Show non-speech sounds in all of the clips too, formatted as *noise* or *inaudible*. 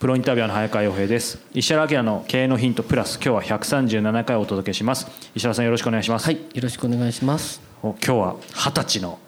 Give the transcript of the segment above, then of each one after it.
プロインタビュアーの早川洋平です。石原明の経営のヒントプラス今日は137回お届けします。石原さんよろしくお願いします。はい、よろしくお願いします。お今日は二十歳の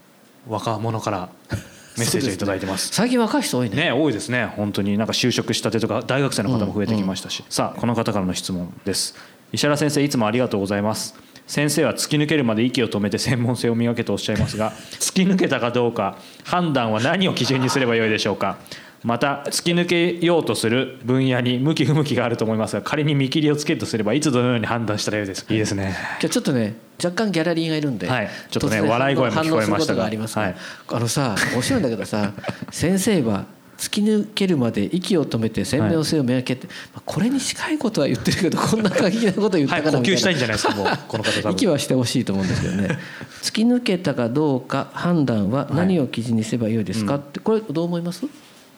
若者から *laughs* メッセージをいただいてます。最近若い人多いね。ね多いですね。本当に。なんか就職したてとか大学生の方も増えてきましたし、さあこの方からの質問です。石原先生いつもありがとうございます。先生は突き抜けるまで息を止めて専門性を磨けとおっしゃいますが *laughs* 突き抜けたかどうか判断は何を基準にすればよいでしょうかまた突き抜けようとする分野に向き不向きがあると思いますが仮に見切りをつけるとすればいつどのように判断したらよいですか？いいですね。今日ちょっとね、若干ギャラリーがいるんで、はい。ちょっとね笑い声も聞こえましたが反応することがあります。がはい。あのさ、面白いんだけどさ、先生は突き抜けるまで息を止めて鮮明性を磨けって、まあこれに近いことは言ってるけど、こんな過激なこと言ったはいかなみたいな。呼吸したいんじゃないですかもう *laughs* この方多分。息はしてほしいと思うんですけどね。突き抜けたかどうか判断は何を基準にすればよいですか、ってこれどう思います？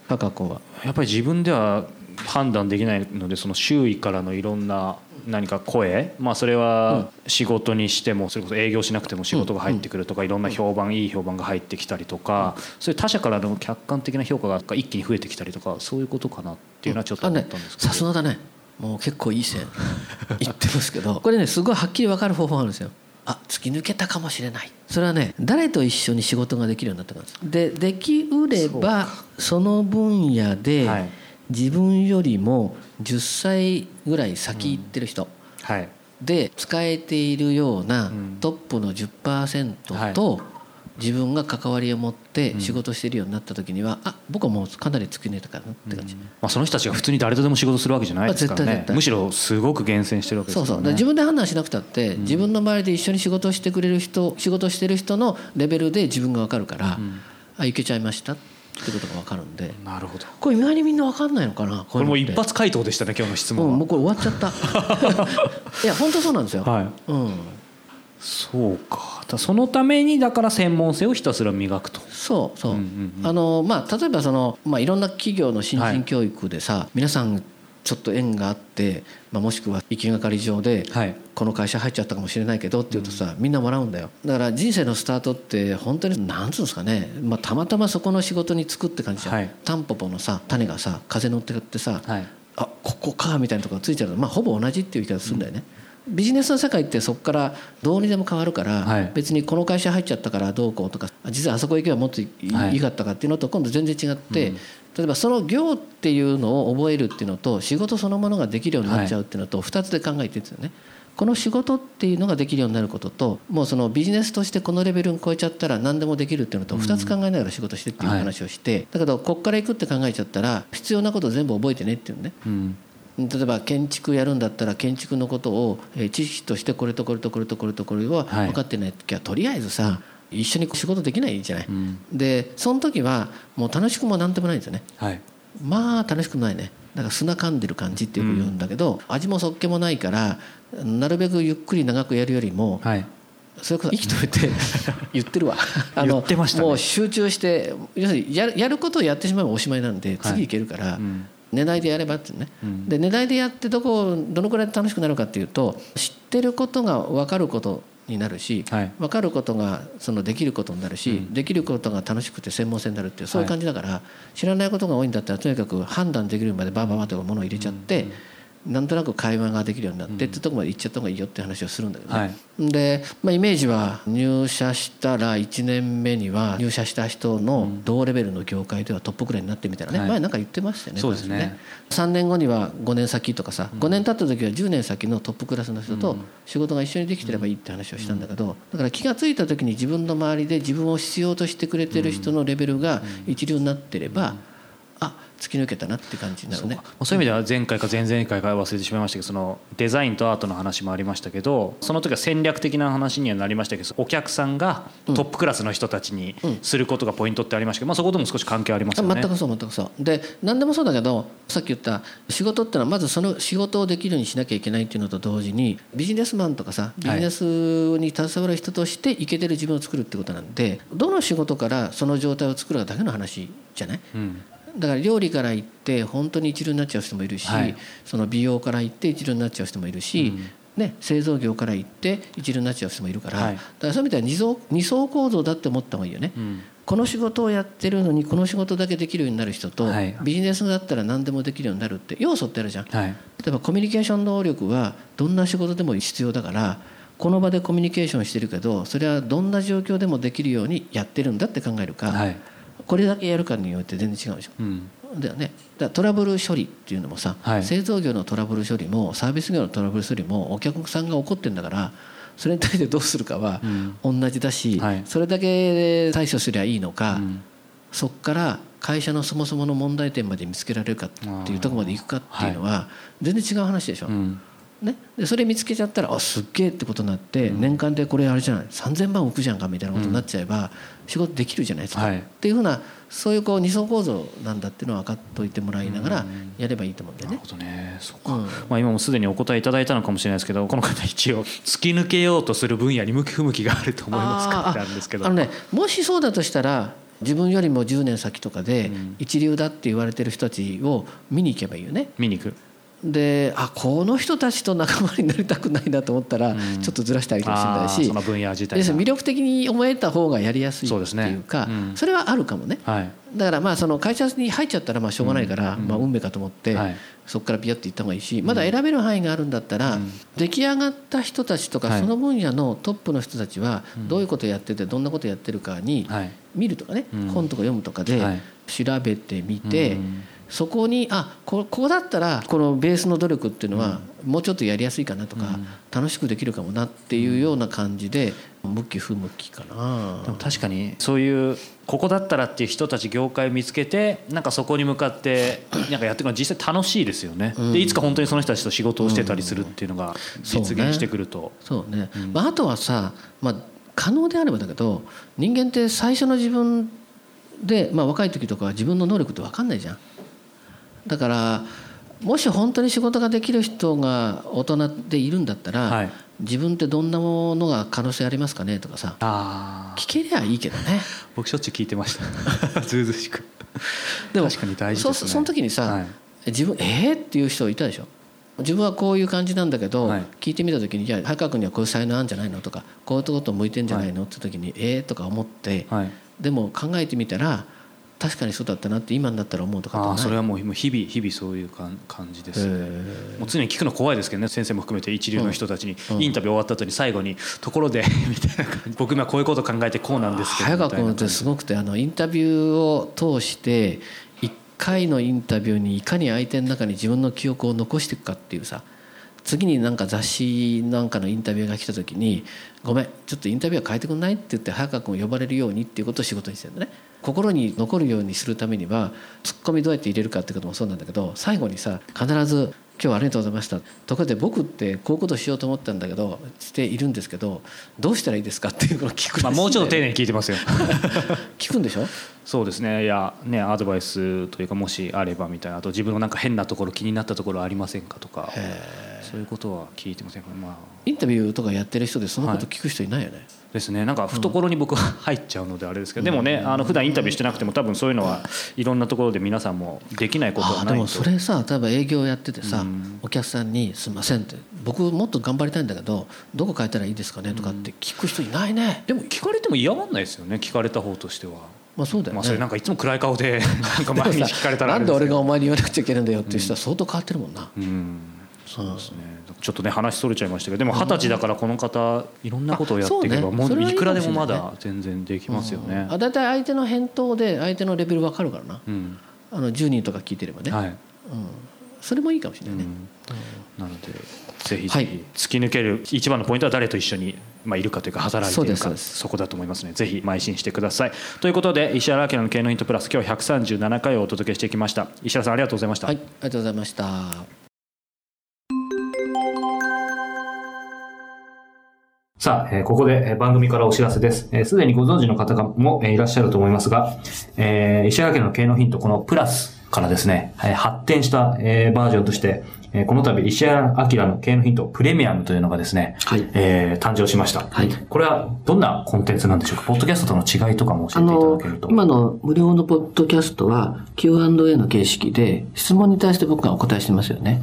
高君は。やっぱり自分では判断できないのでその周囲からのいろんな何か声。まあそれは仕事にしてもそれこそ営業しなくても仕事が入ってくるとかいろんな評判いい評判が入ってきたりとかそういう他者からの客観的な評価が一気に増えてきたりとかそういうことかなっていうのはちょっと思ったんですけど。さすがだね。もう結構いい線 *laughs* 言ってますけど。これねすごいはっきり分かる方法があるんですよあ突き抜けたかもしれない。それはね誰と一緒に仕事ができるようになったからですでできうればその分野ではい。自分よりも10歳ぐらい先行ってる人、はい。で使えているようなうん。トップの10%と自分が関わりを持って仕事してるようになった時には、あ僕はもうかなり突き抜けたかなって感じ、まあその人たちが普通に誰とでも仕事するわけじゃないですからね。むしろすごく厳選してるわけですからね。そうそう自分で判断しなくたって、自分の周りで一緒に仕事をしてくれる人仕事してる人のレベルで自分が分かるから、あいけちゃいましたってことが分かるんで。なるほど。これ意外にみんな分かんないのかなこれもう一発回答でしたね今日の質問は。うんもうこれ終わっちゃった。*laughs* いや本当そうなんですよ、はい。うん、そうか。だそのためにだから専門性をひたすら磨くと。そうそう,、うんうんあのまあ例えばその、まあ、いろんな企業の新人教育でさ、皆さんちょっと縁があって、まあ、もしくは行きがかり上で、はい。この会社入っちゃったかもしれないけどって言うとさ、みんなもらうんだよ。だから人生のスタートって本当に何つうんですかね、まあ、たまたまそこの仕事に就くって感じじゃん、はい。タンポポのさ種がさ風乗ってってさ、はい。あここかみたいなところがついちゃうとまあほぼ同じっていう言い方するんだよね、ビジネスの世界ってそこからどうにでも変わるから、はい。別にこの会社入っちゃったからどうこうとかあ実はあそこ行けばもっといい,、かったかっていうのと今度全然違って、例えばその業っていうのを覚えるっていうのと仕事そのものができるようになっちゃうっていうのと2つで考えてるんですよね。この仕事っていうのができるようになることともうそのビジネスとしてこのレベルに超えちゃったら何でもできるっていうのと2つ考えながら仕事してっていう話をして、だけどこっから行くって考えちゃったら必要なこと全部覚えてねっていうね。うん例えば建築やるんだったら建築のことをえー知識としてこれとこれとこれとこれとこれははい。分かってない。時はとりあえずさ一緒に仕事できないじゃない。うん。でその時はもう楽しくもなんともないんですよね。はい。まあ楽しくもないね。だから砂噛んでる感じってよく言うんだけど、味もそっけもないからなるべくゆっくり長くやるよりも、はい。それこそ息止めて *laughs* 言ってるわ。*laughs* あ言ってましたね。もう集中して要するにやることをやってしまえばおしまいなんで次い。けるから、うん寝ないでやればっていうね、うん。で寝ないでやってどこどのくらい楽しくなるかっていうと知ってることが分かることになるし、はい。分かることがそのできることになるし、できることが楽しくて専門性になるっていうそういう感じだから、知らないことが多いんだったらとにかく判断できるまでバーバーバーとものを入れちゃって、なんとなく会話ができるようになってってとこまで行っちゃった方がいいよって話をするんだけどね、はい。で、まあ、イメージは入社したら1年目には入社した人の同レベルの業界ではトップくらいになってみたいなね、はい。前なんか言ってましたよねそうですね。3年後には5年先とかさ5年経った時は10年先のトップクラスの人と仕事が一緒にできてればいいって話をしたんだけどだから気が付いた時に自分の周りで自分を必要としてくれてる人のレベルが一流になってればあ突き抜けたなって感じになるね。そういう意味では前回か前々回か忘れてしまいましたけどそのデザインとアートの話もありましたけどその時は戦略的な話にはなりましたけどお客さんがトップクラスの人たちにすることがポイントってありましたけど、まあ、そことも少し関係ありますよね。全くそう全くそう。で何でもそうだけどさっき言った仕事ってのはまずその仕事をできるようにしなきゃいけないっていうのと同時にビジネスマンとかさビジネスに携わる人としてイケてる自分を作るってことなんでどの仕事からその状態を作るかだけの話じゃない？うんだから料理から行って本当に一流になっちゃう人もいるし、はい。その美容から行って一流になっちゃう人もいるし、ね、製造業から行って一流になっちゃう人もいるから、はい。だからそういう意味では二層二層構造だって思った方がいいよね。うん。この仕事をやってるのにこの仕事だけできるようになる人と、はい。ビジネスだったら何でもできるようになるって要素ってあるじゃん。はい。例えばコミュニケーション能力はどんな仕事でも必要だからこの場でコミュニケーションしてるけどそれはどんな状況でもできるようにやってるんだって考えるか、はいこれだけやるかによって全然違うでしょ。うん。だよね、だトラブル処理っていうのもさ、はい。製造業のトラブル処理もサービス業のトラブル処理もお客さんが怒ってんだからそれに対してどうするかは同じだし、はい。それだけで対処すりゃいいのか、ん。そこから会社のそもそもの問題点まで見つけられるかっていうところまでいくかっていうのは全然違う話でしょ。うんね、でそれ見つけちゃったらあすっげえってことになって、年間でこれあれじゃない3,000万浮くじゃんかみたいなことになっちゃえば、仕事できるじゃないですか、はい。っていうふうなそういうこう二層構造なんだっていうのは分かっといてもらいながらやればいいと思うんだよね。なる。ほどね。そうか、うん。まあ、今もすでにお答えいただいたのかもしれないですけどこの方一応突き抜けようとする分野に向き不向きがあると思いますか？ってあるんですけど。あのねもしそうだとしたら自分よりも10年先とかで一流だって言われてる人たちを見に行けばいいよね。見に行くであこの人たちと仲間になりたくないなと思ったらちょっとずらしてあげてほしいんだしその分野自体魅力的に思えた方がやりやすいってそうですね。いうん。それはあるかもね。はい。だからまあその会社に入っちゃったらまあしょうがないからまあ運命かと思ってはい。そこからビヨッていった方がいいしまだ選べる範囲があるんだったら出来上がった人たちとはい。かその分野のトップの人たちはどういうことやっててどんなことやってるかにはい。見るとかねうん。本とか読むとかではい。調べてみてうんそこにあこここだったらこのベースの努力っていうのはもうちょっとやりやすいかなとか楽しくできるかもなっていうような感じで向き不向きかな。でも確かにそういうここだったらっていう人たち業界を見つけてなんかそこに向かってなんかやっていくのは実際楽しいですよね、でいつか本当にその人たちと仕事をしてたりするっていうのが実現してくると、そうね、まあ、あとはさ、まあ、可能であればだけど人間って最初の自分で、まあ、若い時とかは自分の能力って分かんないじゃんだからもし本当に仕事ができる人が大人でいるんだったら、はい。自分ってどんなものが可能性ありますかねとかさああ聞けりゃいいけどね。*laughs* 僕しょっちゅう聞いてました。*laughs* ずうずうしく。でも確かに大事ですね。そその時にさ、はい。自分えー、っていう人いたでしょ？自分はこういう感じなんだけど、はい。聞いてみた時に「いや早川君にはこういう才能あるんじゃないの?」とか「こういうこと向いてんじゃないの?」って時に「えー?」とか思って、はい。でも考えてみたら確かにそうだったなって今になったら思うとかそれはもう日々日々そういう感感じです、へもう常に聞くの怖いですけどね先生も含めて一流の人たちに。うん。インタビュー終わった後に最後に「ところで」*laughs* みたいな感じ。僕今こういうこと考えてこうなんですけど早川君ってすごくてあのインタビューを通して1回のインタビューにいかに相手の中に自分の記憶を残していくかっていうさ次になんか雑誌なんかのインタビューが来た時に「ごめんちょっとインタビューは変えてくんない?」って言って早川君を呼ばれるようにっていうことを仕事にしてるのね。心に残るようにするためにはツッコミどうやって入れるかってこともそうなんだけど最後にさ必ず「今日はありがとうございました」ところで僕ってこういうことしようと思ったんだけどしているんですけどどうしたらいいですか？っていうのを聞くまあ、もうちょっと丁寧に聞いてますよ。*laughs* 聞くんでしょ？そうですね。いやねアドバイスというかもしあればみたいな。あと自分のなんか変なところ気になったところありませんか？とかそういうことは聞いてませんか？まあ。インタビューとかやってる人でそのこと聞く人いないよね、ですね。なんか懐に僕は入っちゃうのであれですけどでもねあの普段インタビューしてなくても多分そういうのはいろんなところで皆さんもできないことはないと。ああでもそれさ例えば営業やっててさ、お客さんに「すいません」って「僕もっと頑張りたいんだけどどこ変えたらいいですかね?」とかって聞く人いないね、でも聞かれても嫌がんないですよね聞かれた方としては。まあそうだよね、まあ、それなんかいつも暗い顔でなんか毎日聞かれたらあなんで俺がお前に言わなくちゃいけないんだよっていう人は相当変わってるもんな、うんそうですね。ちょっとね話それちゃいましたけどでも二十歳だからこの方いろんなことをやっていけば、もういくらでもまだ全然できますよね。あ大体相手の返答で相手のレベル分かるからな、うん。あの10人とか聞いてればね、はい。うん、それもいいかもしれないね、なのでぜひぜはい。ひ突き抜ける一番のポイントは誰と一緒に、まあ、いるかというか働いているかそこだと思いますね。ぜひ邁進してください。ということで石原明の経営のヒントプラス今日は137回をお届けしてきました。石原さんありがとうございました、はいありがとうございましたさあ、えーここでえー番組からお知らせです。えーすでにご存知の方がもえーいらっしゃると思いますが、えー石原家の経営のヒント、このプラスからですね、えー発展した、えーバージョンとして、えーこの度石原明の経営のヒントプレミアムというのがですね、はいえー誕生しました。はいこれはどんなコンテンツなんでしょうか？ポッドキャストとの違いとかも教えていただけると。今の無料のポッドキャストは Q&A の形式で質問に対して僕がお答えしてますよね。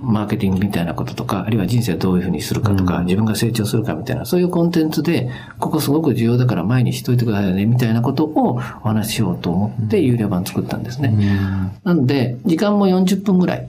マーケティングみたいなこととか、あるいは人生をどういうふうにするかとか、自分が成長するかみたいな、そういうコンテンツで、ここすごく重要だから前にしといてくださいね、みたいなことをお話ししようと思って、有料版作ったんですね。なので、時間も40分ぐらい、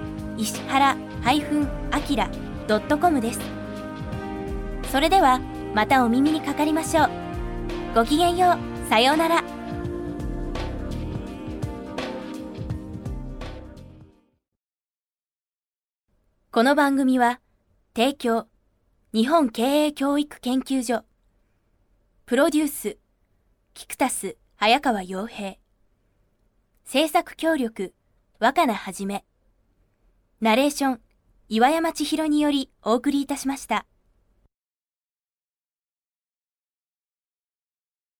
石原 -akira.com です。それではまたお耳にかかりましょう。ごきげんよう。さようなら。この番組は提供日本経営教育研究所プロデュースキクタス早川洋平制作協力若菜はじめナレーション岩山千尋によりお送りいたしました。